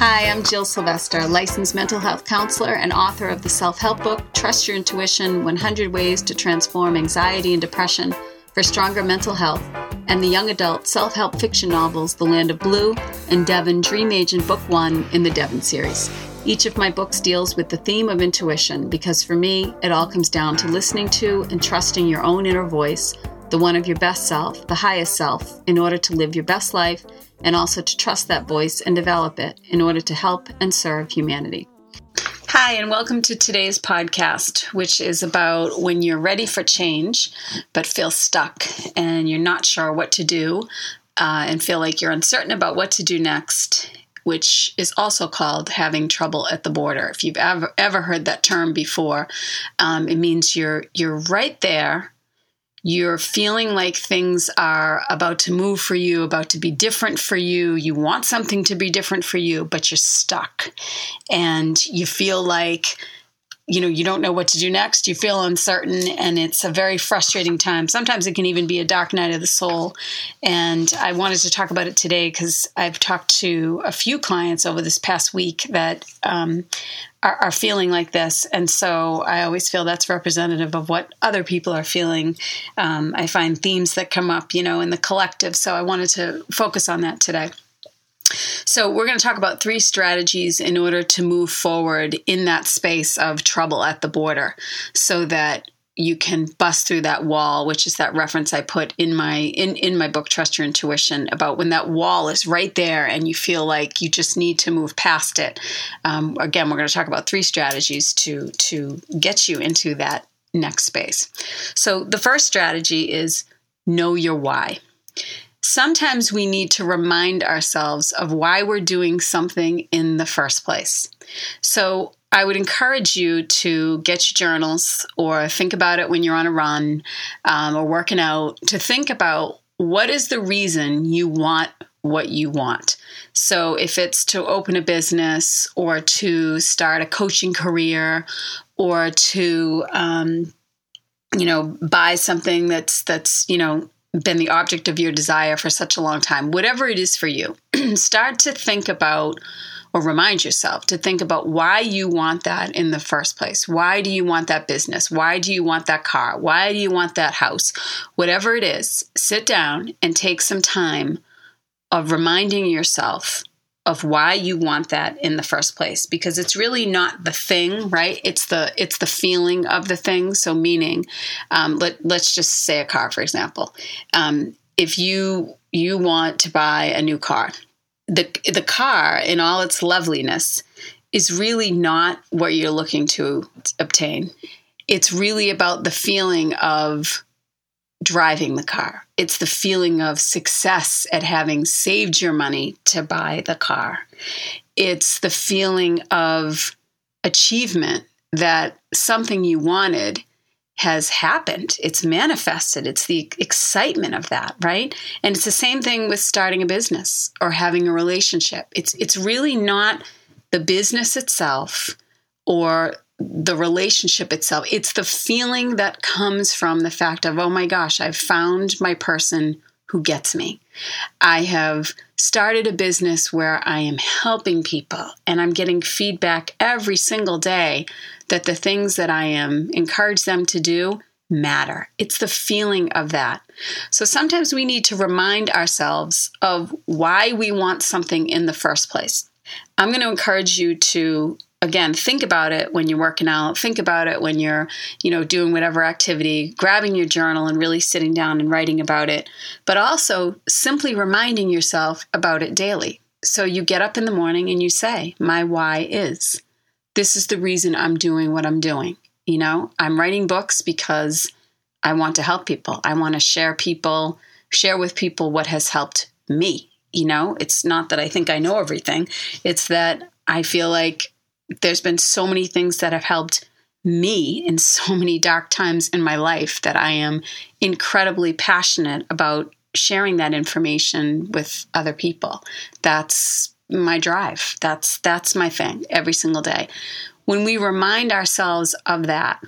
Hi, I'm Jill Sylvester, licensed mental health counselor and author of the self help book Trust Your Intuition 100 Ways to Transform Anxiety and Depression for Stronger Mental Health, and the young adult self help fiction novels The Land of Blue and Devon Dream Agent Book One in the Devon series. Each of my books deals with the theme of intuition because for me, it all comes down to listening to and trusting your own inner voice, the one of your best self, the highest self, in order to live your best life and also to trust that voice and develop it in order to help and serve humanity. Hi, and welcome to today's podcast, which is about when you're ready for change but feel stuck and you're not sure what to do uh, and feel like you're uncertain about what to do next. Which is also called having trouble at the border. If you've ever ever heard that term before, um, it means you're you're right there you're feeling like things are about to move for you, about to be different for you. You want something to be different for you, but you're stuck. And you feel like you know you don't know what to do next. You feel uncertain and it's a very frustrating time. Sometimes it can even be a dark night of the soul. And i wanted to talk about it today because i've talked to a few clients over this past week that um, are, are, feeling like this. And so i always feel that's representative of what other people are feeling. Um, i find themes that come up you know in the collective. So i wanted to focus on that today so, we're going to talk about three strategies in order to move forward in that space of trouble at the border so that you can bust through that wall which is that reference i put in my in in my book trust your intuition about when that wall is right there and you feel like you just need to move past it. Um, again we're going to talk about three strategies to to get you into that next space. So the first strategy is know your why sometimes we need to remind ourselves of why we're doing something in the first place. So I would encourage you to get your journals or think about it when you're on a run um, or working out to think about what is the reason you want what you want. So, if it's to open a business or to start a coaching career or to, um, you know, buy something that's that's you know been the object of your desire for such a long time, whatever it is for you, start to think about or remind yourself to think about why you want that in the first place. Why do you want that business? Why do you want that car? Why do you want that house? Whatever it is, sit down and take some time of reminding yourself of why you want that in the first place because it's really not the thing right? It's the it's the feeling of the thing. So meaning um, let, let's just say a car for example. Um, if you you want to buy a new car the the car in all its loveliness is really not what you're looking to obtain. It's really about the feeling of driving the car. It's the feeling of success at having saved your money to buy the car. It's the feeling of achievement that something you wanted has happened. It's manifested. It's the excitement of that, right? And it's the same thing with starting a business or having a relationship. It's it's really not the business itself or the relationship itself. It's the feeling that comes from the fact of, oh my gosh, I've found my person who gets me. I have started a business where I am helping people and I'm getting feedback every single day that the things that I am encourage them to do matter. It's the feeling of that. So sometimes we need to remind ourselves of why we want something in the first place. I'm going to encourage you to again think about it when you're working out. Think about it when you're you know doing whatever activity grabbing your journal and really sitting down and writing about it but also simply reminding yourself about it daily. So you get up in the morning and you say my why is. This is the reason i'm doing what i'm doing. You know i'm writing books because i want to help people. I want to share people share with people what has helped me. You know it's not that i think i know everything. It's that i feel like there's been so many things that have helped me in so many dark times in my life that I am incredibly passionate about sharing that information with other people. That's my drive. That's that's my thing every single day. When we remind ourselves of that,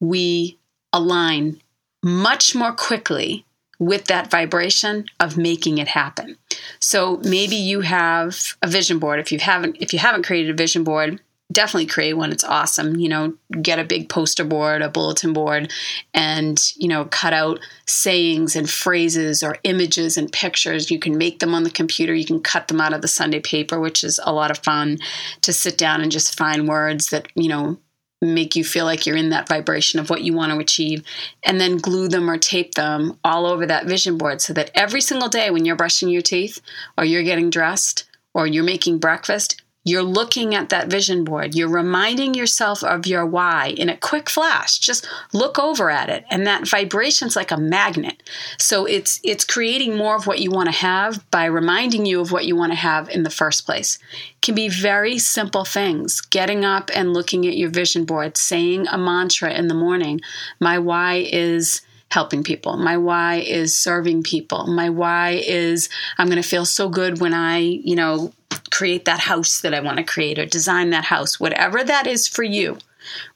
we align much more quickly with that vibration of making it happen. So maybe you have a vision board. If you haven't if you haven't created a vision board, definitely create one. It's awesome. You know, get a big poster board, a bulletin board, and, you know, cut out sayings and phrases or images and pictures. You can make them on the computer. You can cut them out of the Sunday paper, which is a lot of fun to sit down and just find words that, you know, make you feel like you're in that vibration of what you want to achieve and then glue them or tape them all over that vision board so that every single day when you're brushing your teeth or you're getting dressed or you're making breakfast you're looking at that vision board. You're reminding yourself of your why in a quick flash. Just look over at it and that vibration's like a magnet. So it's it's creating more of what you want to have by reminding you of what you want to have in the first place. Can be very simple things. Getting up and looking at your vision board, saying a mantra in the morning. My why is helping people. My why is serving people. My why is I'm going to feel so good when I, you know, create that house that I want to create or design that house. Whatever that is for you,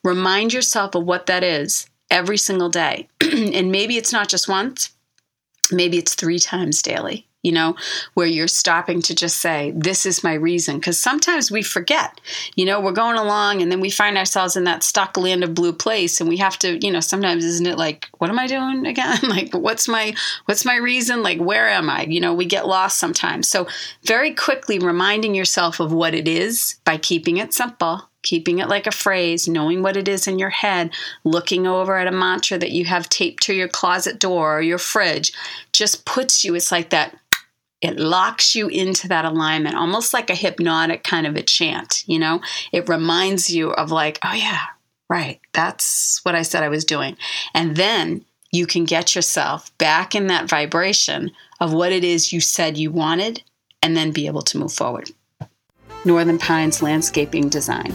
remind yourself of what that is every single day. and maybe it's not just once, maybe it's three times daily you know, where you're stopping to just say, This is my reason. Because sometimes we forget, you know, we're going along and then we find ourselves in that stuck land of blue place and we have to, you know, sometimes isn't it like, What am I doing again? like, what's my, what's my reason? Like, where am I? You know, we get lost sometimes. So, very quickly reminding yourself of what it is by keeping it simple keeping it like a phrase, knowing what it is in your head, looking over at a mantra that you have taped to your closet door or your fridge, just puts you, it's like that it locks you into that alignment, almost like a hypnotic kind of a chant, you know? It reminds you of, like, oh, yeah, right, that's what I said I was doing. And then you can get yourself back in that vibration of what it is you said you wanted and then be able to move forward. Northern Pines Landscaping Design.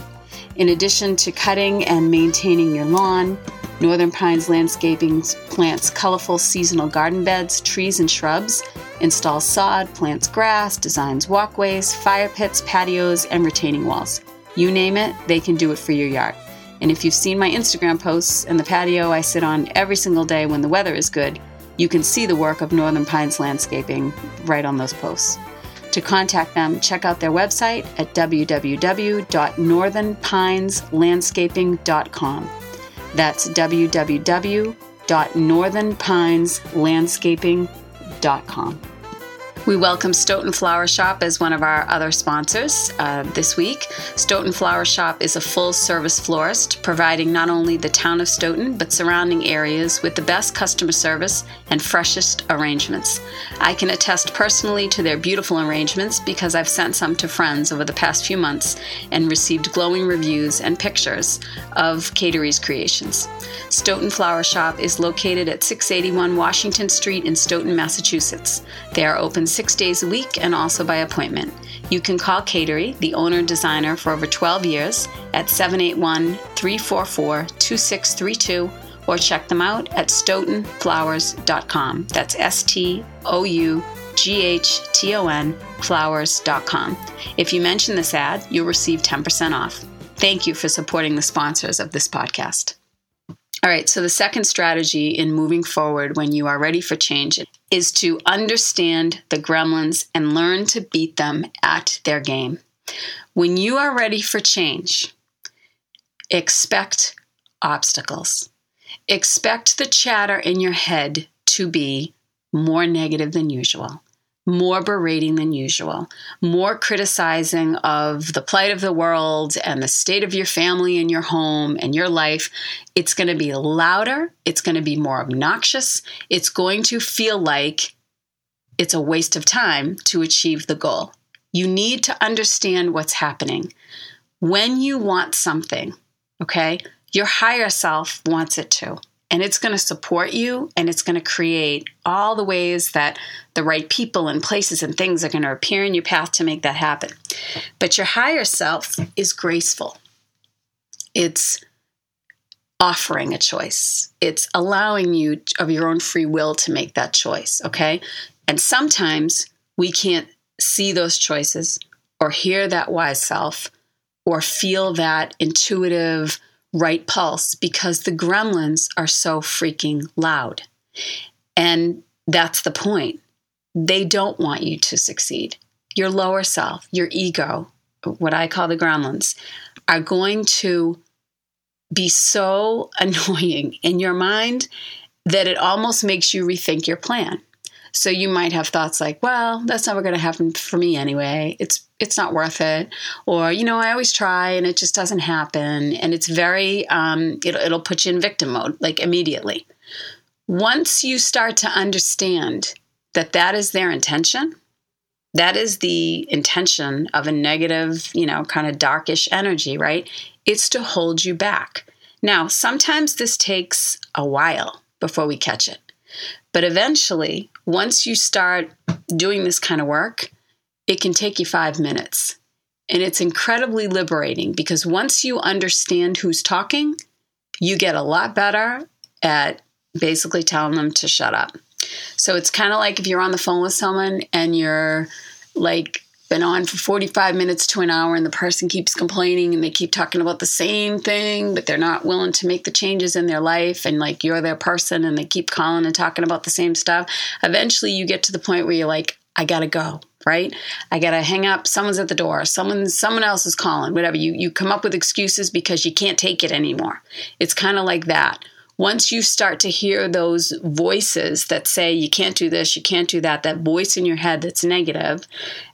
In addition to cutting and maintaining your lawn, Northern Pines Landscaping plants colorful seasonal garden beds, trees, and shrubs installs sod, plants grass, designs walkways, fire pits, patios, and retaining walls. You name it, they can do it for your yard. And if you've seen my Instagram posts and the patio I sit on every single day when the weather is good, you can see the work of Northern Pines Landscaping right on those posts. To contact them, check out their website at www.northernpineslandscaping.com. That's www.northernpineslandscaping.com. We welcome Stoughton Flower Shop as one of our other sponsors uh, this week. Stoughton Flower Shop is a full service florist, providing not only the town of Stoughton, but surrounding areas with the best customer service and freshest arrangements. I can attest personally to their beautiful arrangements because I've sent some to friends over the past few months and received glowing reviews and pictures of Caterie's creations. Stoughton Flower Shop is located at 681 Washington Street in Stoughton, Massachusetts. They are open six days a week and also by appointment. You can call Catery, the owner designer for over 12 years, at 781 344 2632 or check them out at stoughtonflowers.com. That's S T O U G H T O N flowers.com. If you mention this ad, you'll receive 10% off. Thank you for supporting the sponsors of this podcast. All right, so the second strategy in moving forward when you are ready for change is to understand the gremlins and learn to beat them at their game. When you are ready for change, expect obstacles. Expect the chatter in your head to be more negative than usual more berating than usual, more criticizing of the plight of the world and the state of your family and your home and your life. It's going to be louder, it's going to be more obnoxious, it's going to feel like it's a waste of time to achieve the goal. You need to understand what's happening. When you want something, okay, your higher self wants it too and it's going to support you and it's going to create all the ways that the right people and places and things are going to appear in your path to make that happen. But your higher self is graceful. It's offering a choice. It's allowing you of your own free will to make that choice, okay? And sometimes we can't see those choices or hear that wise self or feel that intuitive right pulse because the gremlins are so freaking loud. And that's the point. they don't want you to succeed. Your lower self, your ego, what I call the gremlins, are going to be so annoying in your mind that it almost makes you rethink your plan. So you might have thoughts like, well, that's never going to happen for me anyway. It's it's not worth it. Or, you know, I always try and it just doesn't happen. And it's very, um, it'll, it'll put you in victim mode, like immediately. Once you start to understand that that is their intention, that is the intention of a negative, you know, kind of darkish energy, right? It's to hold you back. Now, sometimes this takes a while before we catch it. But eventually, once you start doing this kind of work, it can take you five minutes. And it's incredibly liberating because once you understand who's talking, you get a lot better at basically telling them to shut up. So it's kind of like if you're on the phone with someone and you're like been on for 45 minutes to an hour and the person keeps complaining and they keep talking about the same thing but they're not willing to make the changes in their life and like you're their person and they keep calling and talking about the same stuff eventually you get to the point where you're like i gotta go right? I gotta hang up. Someone's at the door. Someone someone else is calling whatever. You you come up with excuses because you can't take it anymore. It's kind of like that once you start to hear those voices that say you can't do this, you can't do that, that voice in your head that's negative,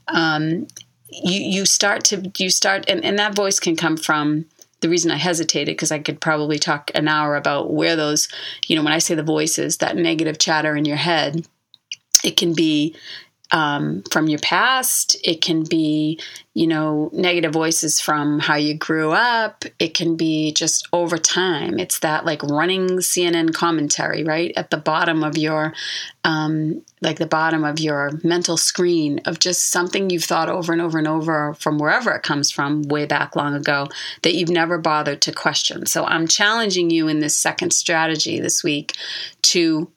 um, you you start to you start and, and that voice can come from the reason I hesitated because I could probably talk an hour about where those, you know, when I say the voices, that negative chatter in your head, it can be um, from your past. It can be, you know, negative voices from how you grew up. It can be just over time. It's that like running CNN commentary, right? At the bottom of your, um, like the bottom of your mental screen of just something you've thought over and over and over from wherever it comes from, way back long ago, that you've never bothered to question. So I'm challenging you in this second strategy this week to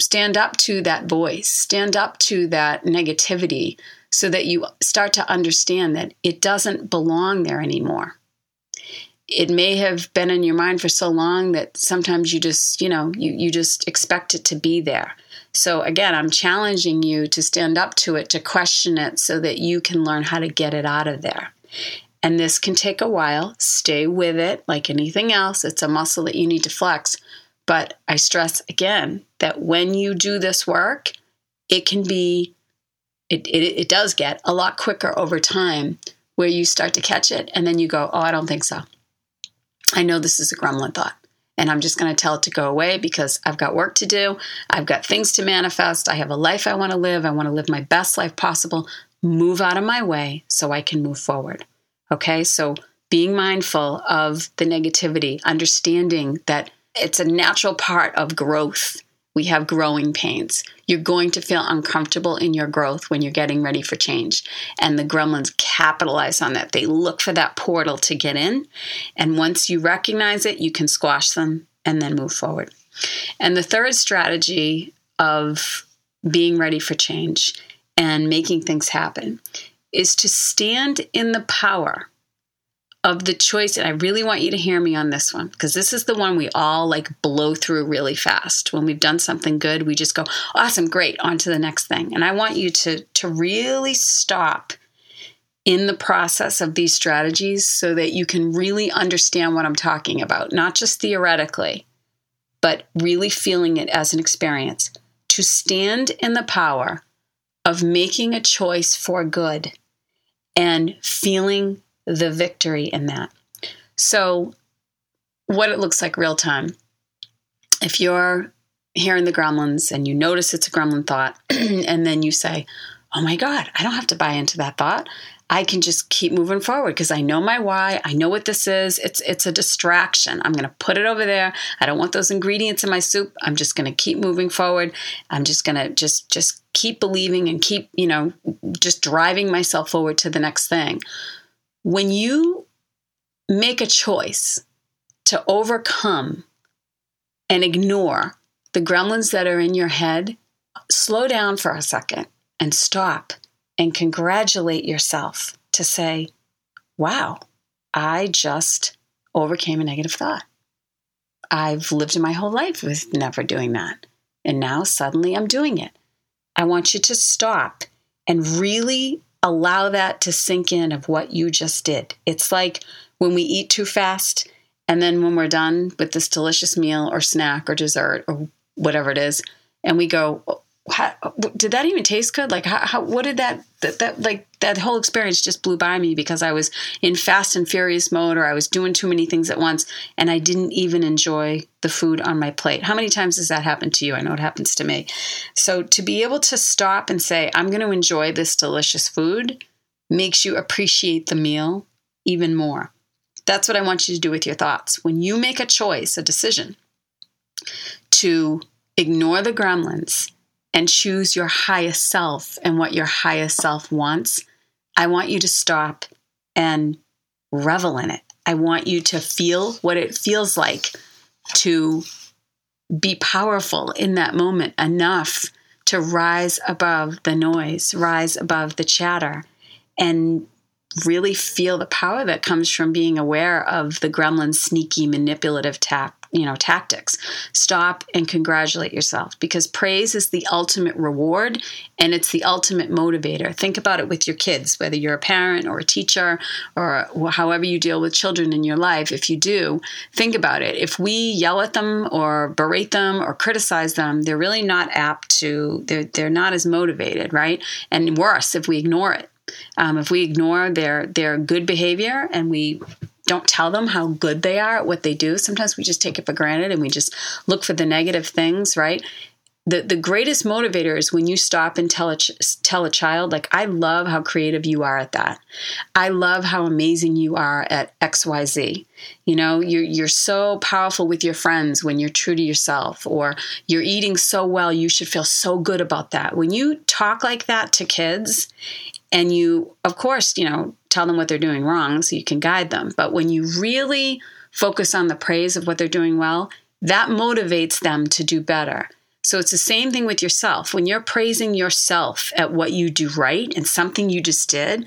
stand up to that voice, stand up to that negativity so that you start to understand that it doesn't belong there anymore. It may have been in your mind for so long that sometimes you just, you know, you, you just expect it to be there. So again, I'm challenging you to stand up to it, to question it so that you can learn how to get it out of there. And this can take a while. Stay with it like anything else. It's a muscle that you need to flex. But I stress again that when you do this work, it can be, it, it, it does get a lot quicker over time where you start to catch it and then you go, oh, I don't think so. I know this is a gremlin thought and I'm just going to tell it to go away because I've got work to do. I've got things to manifest. I have a life I want to live. I want to live my best life possible. Move out of my way so I can move forward. Okay, so being mindful of the negativity, understanding that it's a natural part of growth. We have growing pains. You're going to feel uncomfortable in your growth when you're getting ready for change. And the gremlins capitalize on that. They look for that portal to get in. And once you recognize it, you can squash them and then move forward. And the third strategy of being ready for change and making things happen is to stand in the power of the choice, and I really want you to hear me on this one because this is the one we all like blow through really fast. When we've done something good, we just go, awesome, great, on to the next thing. And I want you to to really stop in the process of these strategies so that you can really understand what I'm talking about, not just theoretically, but really feeling it as an experience. To stand in the power of making a choice for good and feeling the victory in that. So, what it looks like real time. If you're hearing the gremlins and you notice it's a gremlin thought, and then you say, Oh my God, I don't have to buy into that thought. I can just keep moving forward because I know my why. I know what this is. It's it's a distraction. I'm going to put it over there. I don't want those ingredients in my soup. I'm just going to keep moving forward. I'm just going to just just keep believing and keep, you know, just driving myself forward to the next thing when you make a choice to overcome and ignore the gremlins that are in your head, slow down for a second and stop and congratulate yourself to say, wow, I just overcame a negative thought. I've lived my whole life with never doing that. And now suddenly I'm doing it. I want you to stop and really allow that to sink in of what you just did. It's like when we eat too fast and then when we're done with this delicious meal or snack or dessert or whatever it is, and we go, how, did that even taste good? Like, how, how, what did that, that, that, like, that whole experience just blew by me because I was in fast and furious mode or I was doing too many things at once and I didn't even enjoy the food on my plate. How many times has that happened to you? I know it happens to me. So to be able to stop and say, I'm going to enjoy this delicious food makes you appreciate the meal even more. That's what I want you to do with your thoughts. When you make a choice, a decision to ignore the gremlins and choose your highest self and what your highest self wants, I want you to stop and revel in it. I want you to feel what it feels like to be powerful in that moment enough to rise above the noise, rise above the chatter, and really feel the power that comes from being aware of the gremlin's sneaky manipulative tap you know tactics. Stop and congratulate yourself because praise is the ultimate reward and it's the ultimate motivator. Think about it with your kids whether you're a parent or a teacher or however you deal with children in your life. If you do think about it. If we yell at them or berate them or criticize them they're really not apt to they're, they're not as motivated right? And worse if we ignore it. Um, if we ignore their their good behavior and we don't tell them how good they are at what they do. Sometimes we just take it for granted and we just look for the negative things, right? The, the greatest motivator is when you stop and tell a, tell a child, like, I love how creative you are at that. I love how amazing you are at XYZ. You know, you're, you're so powerful with your friends when you're true to yourself, or you're eating so well, you should feel so good about that. When you talk like that to kids, and you, of course, you know, tell them what they're doing wrong so you can guide them. But when you really focus on the praise of what they're doing well, that motivates them to do better. So it's the same thing with yourself. When you're praising yourself at what you do right and something you just did,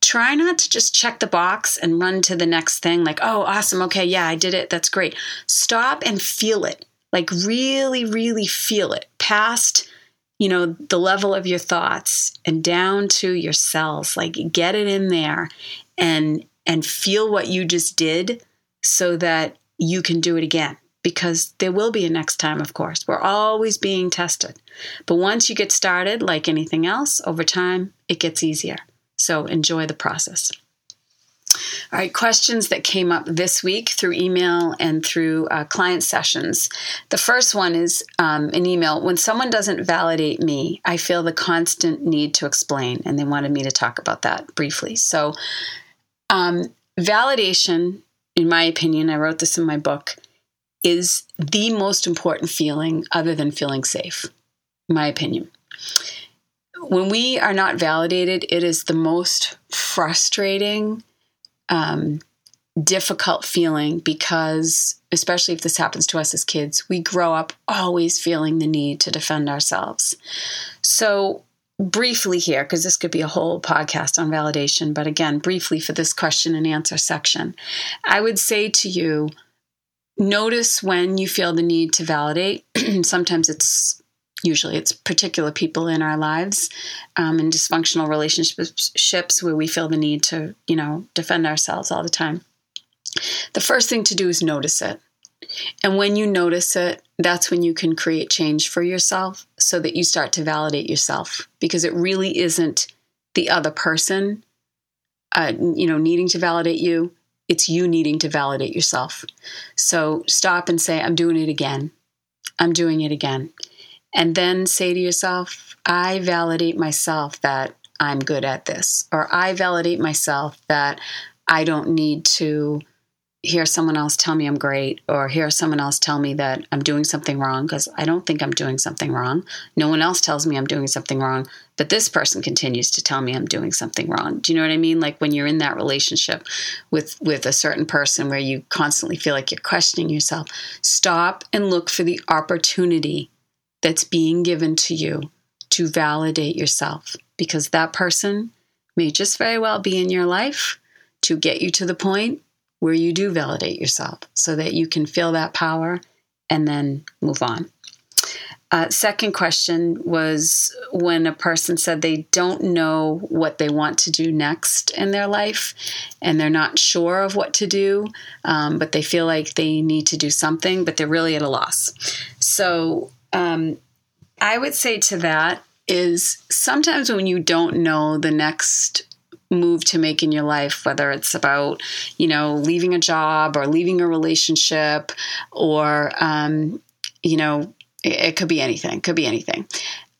try not to just check the box and run to the next thing like, oh, awesome. Okay, yeah, I did it. That's great. Stop and feel it. Like, really, really feel it past you know, the level of your thoughts and down to your cells. Like get it in there and and feel what you just did so that you can do it again because there will be a next time, of course. We're always being tested. But once you get started, like anything else, over time, it gets easier. So enjoy the process. All right, questions that came up this week through email and through uh, client sessions. The first one is um, an email. When someone doesn't validate me, I feel the constant need to explain, and they wanted me to talk about that briefly. So, um, validation, in my opinion, I wrote this in my book, is the most important feeling other than feeling safe, my opinion when we are not validated, it is the most frustrating um, difficult feeling because, especially if this happens to us as kids, we grow up always feeling the need to defend ourselves. So, briefly here, because this could be a whole podcast on validation, but again, briefly for this question and answer section, I would say to you, notice when you feel the need to validate. Sometimes it's usually it's particular people in our lives um, in dysfunctional relationships where we feel the need to you know defend ourselves all the time. The first thing to do is notice it. And when you notice it that's when you can create change for yourself so that you start to validate yourself because it really isn't the other person uh, you know needing to validate you. It's you needing to validate yourself. So stop and say i'm doing it again. I'm doing it again and then say to yourself, I validate myself that I'm good at this, or I validate myself that I don't need to hear someone else tell me I'm great, or hear someone else tell me that I'm doing something wrong, because I don't think I'm doing something wrong. No one else tells me I'm doing something wrong, but this person continues to tell me I'm doing something wrong. Do you know what I mean? Like when you're in that relationship with with a certain person where you constantly feel like you're questioning yourself, stop and look for the opportunity that's being given to you to validate yourself because that person may just very well be in your life to get you to the point where you do validate yourself so that you can feel that power and then move on. Uh, second question was when a person said they don't know what they want to do next in their life and they're not sure of what to do, um, but they feel like they need to do something, but they're really at a loss. So um, I would say to that is sometimes when you don't know the next move to make in your life, whether it's about, you know, leaving a job or leaving a relationship or, um, you know, it, it could be anything, could be anything.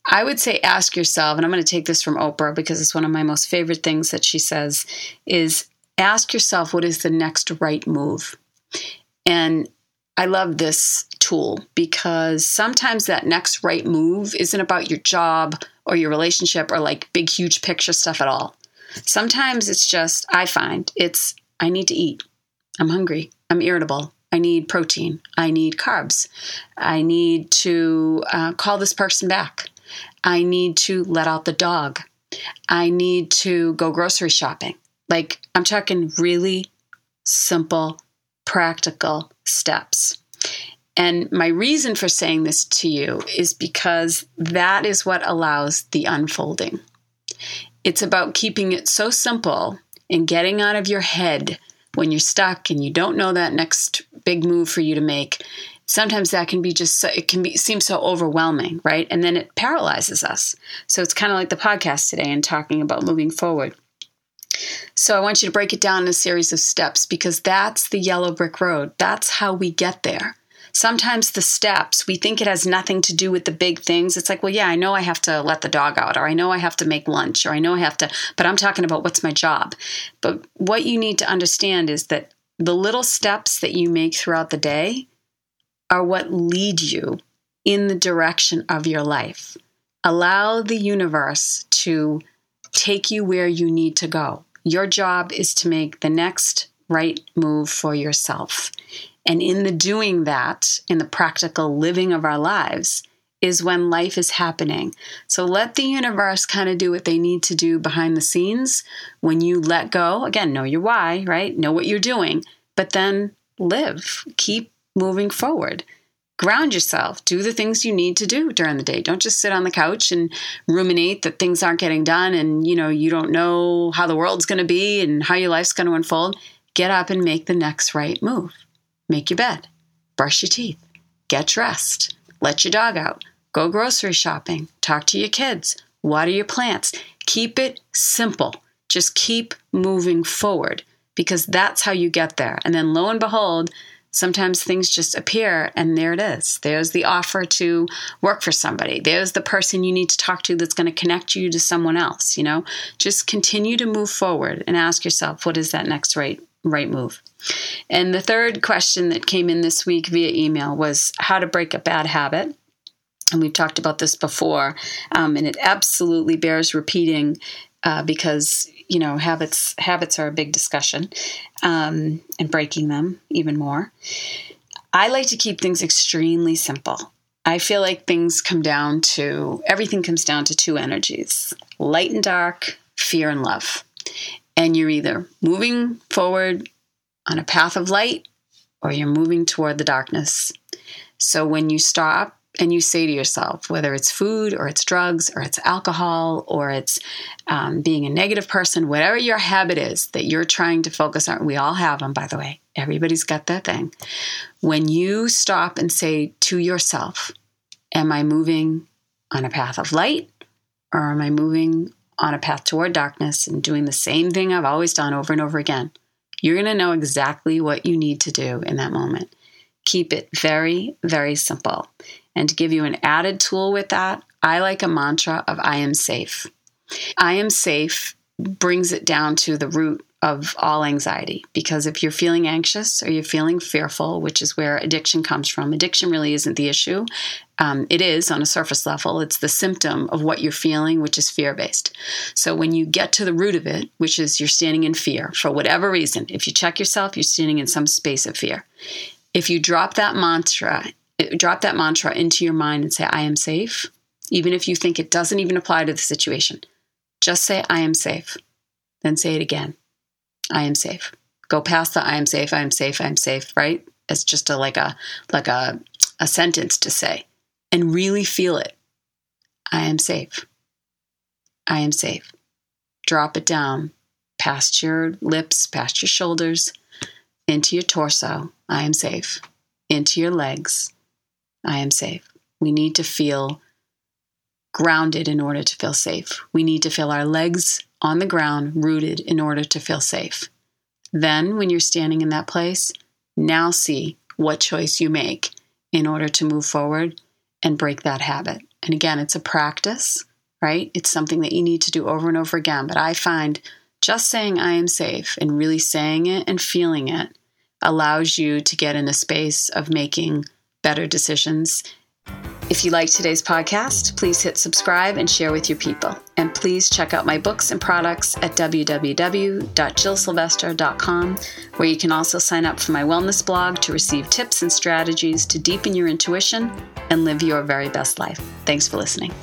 I would say ask yourself, and I'm going to take this from Oprah because it's one of my most favorite things that she says, is ask yourself what is the next right move. And I love this tool because sometimes that next right move isn't about your job or your relationship or like big, huge picture stuff at all. Sometimes it's just, I find it's, I need to eat. I'm hungry. I'm irritable. I need protein. I need carbs. I need to uh, call this person back. I need to let out the dog. I need to go grocery shopping. Like, I'm talking really simple, practical steps. And my reason for saying this to you is because that is what allows the unfolding. It's about keeping it so simple and getting out of your head when you're stuck and you don't know that next big move for you to make. Sometimes that can be just so, it can be seem so overwhelming, right? And then it paralyzes us. So it's kind of like the podcast today and talking about moving forward. So I want you to break it down in a series of steps because that's the yellow brick road. That's how we get there sometimes the steps, we think it has nothing to do with the big things. It's like, well, yeah, I know I have to let the dog out, or I know I have to make lunch, or I know I have to, but I'm talking about what's my job. But what you need to understand is that the little steps that you make throughout the day are what lead you in the direction of your life. Allow the universe to take you where you need to go. Your job is to make the next right move for yourself. And in the doing that, in the practical living of our lives, is when life is happening. So let the universe kind of do what they need to do behind the scenes. When you let go, again, know your why, right? Know what you're doing, but then live, keep moving forward. Ground yourself, do the things you need to do during the day. Don't just sit on the couch and ruminate that things aren't getting done and you know you don't know how the world's going to be and how your life's going to unfold. Get up and make the next right move. Make your bed, brush your teeth, get dressed, let your dog out, go grocery shopping, talk to your kids, water your plants. Keep it simple. Just keep moving forward because that's how you get there. And then lo and behold, sometimes things just appear and there it is. There's the offer to work for somebody. There's the person you need to talk to that's going to connect you to someone else, you know? Just continue to move forward and ask yourself, what is that next right right move? And the third question that came in this week via email was how to break a bad habit. And we've talked about this before, um, and it absolutely bears repeating uh, because you know habits habits are a big discussion, um, and breaking them even more. I like to keep things extremely simple. I feel like things come down to everything comes down to two energies: light and dark, fear and love. And you're either moving forward on a path of light or you're moving toward the darkness. So when you stop and you say to yourself, whether it's food or it's drugs or it's alcohol or it's um, being a negative person, whatever your habit is that you're trying to focus on, we all have them, by the way. Everybody's got that thing. When you stop and say to yourself, Am I moving on a path of light or am I moving on a path toward darkness and doing the same thing I've always done over and over again? You're going to know exactly what you need to do in that moment. Keep it very, very simple. And to give you an added tool with that, I like a mantra of I am safe. I am safe brings it down to the root of all anxiety because if you're feeling anxious or you're feeling fearful, which is where addiction comes from, addiction really isn't the issue. Um, it is on a surface level, it's the symptom of what you're feeling, which is fear based. So when you get to the root of it, which is you're standing in fear for whatever reason, if you check yourself, you're standing in some space of fear. If you drop that mantra, drop that mantra into your mind and say, I am safe, even if you think it doesn't even apply to the situation, just say, I am safe. Then say it again. I am safe. Go past the I am safe, I am safe, I am safe, right? It's just a like a like a a sentence to say. and really feel it. I am safe. I am safe. Drop it down past your lips, past your shoulders, into your torso. I am safe. Into your legs. I am safe. We need to feel grounded in order to feel safe. We need to feel our legs on the ground, rooted in order to feel safe. Then, when you're standing in that place, now see what choice you make in order to move forward and break that habit. And again, it's a practice, right? It's something that you need to do over and over again. But I find just saying I am safe and really saying it and feeling it allows you to get in a space of making better decisions if you like today's podcast, please hit subscribe and share with your people. And please check out my books and products at www.jillsylvester.com, where you can also sign up for my wellness blog to receive tips and strategies to deepen your intuition and live your very best life. Thanks for listening.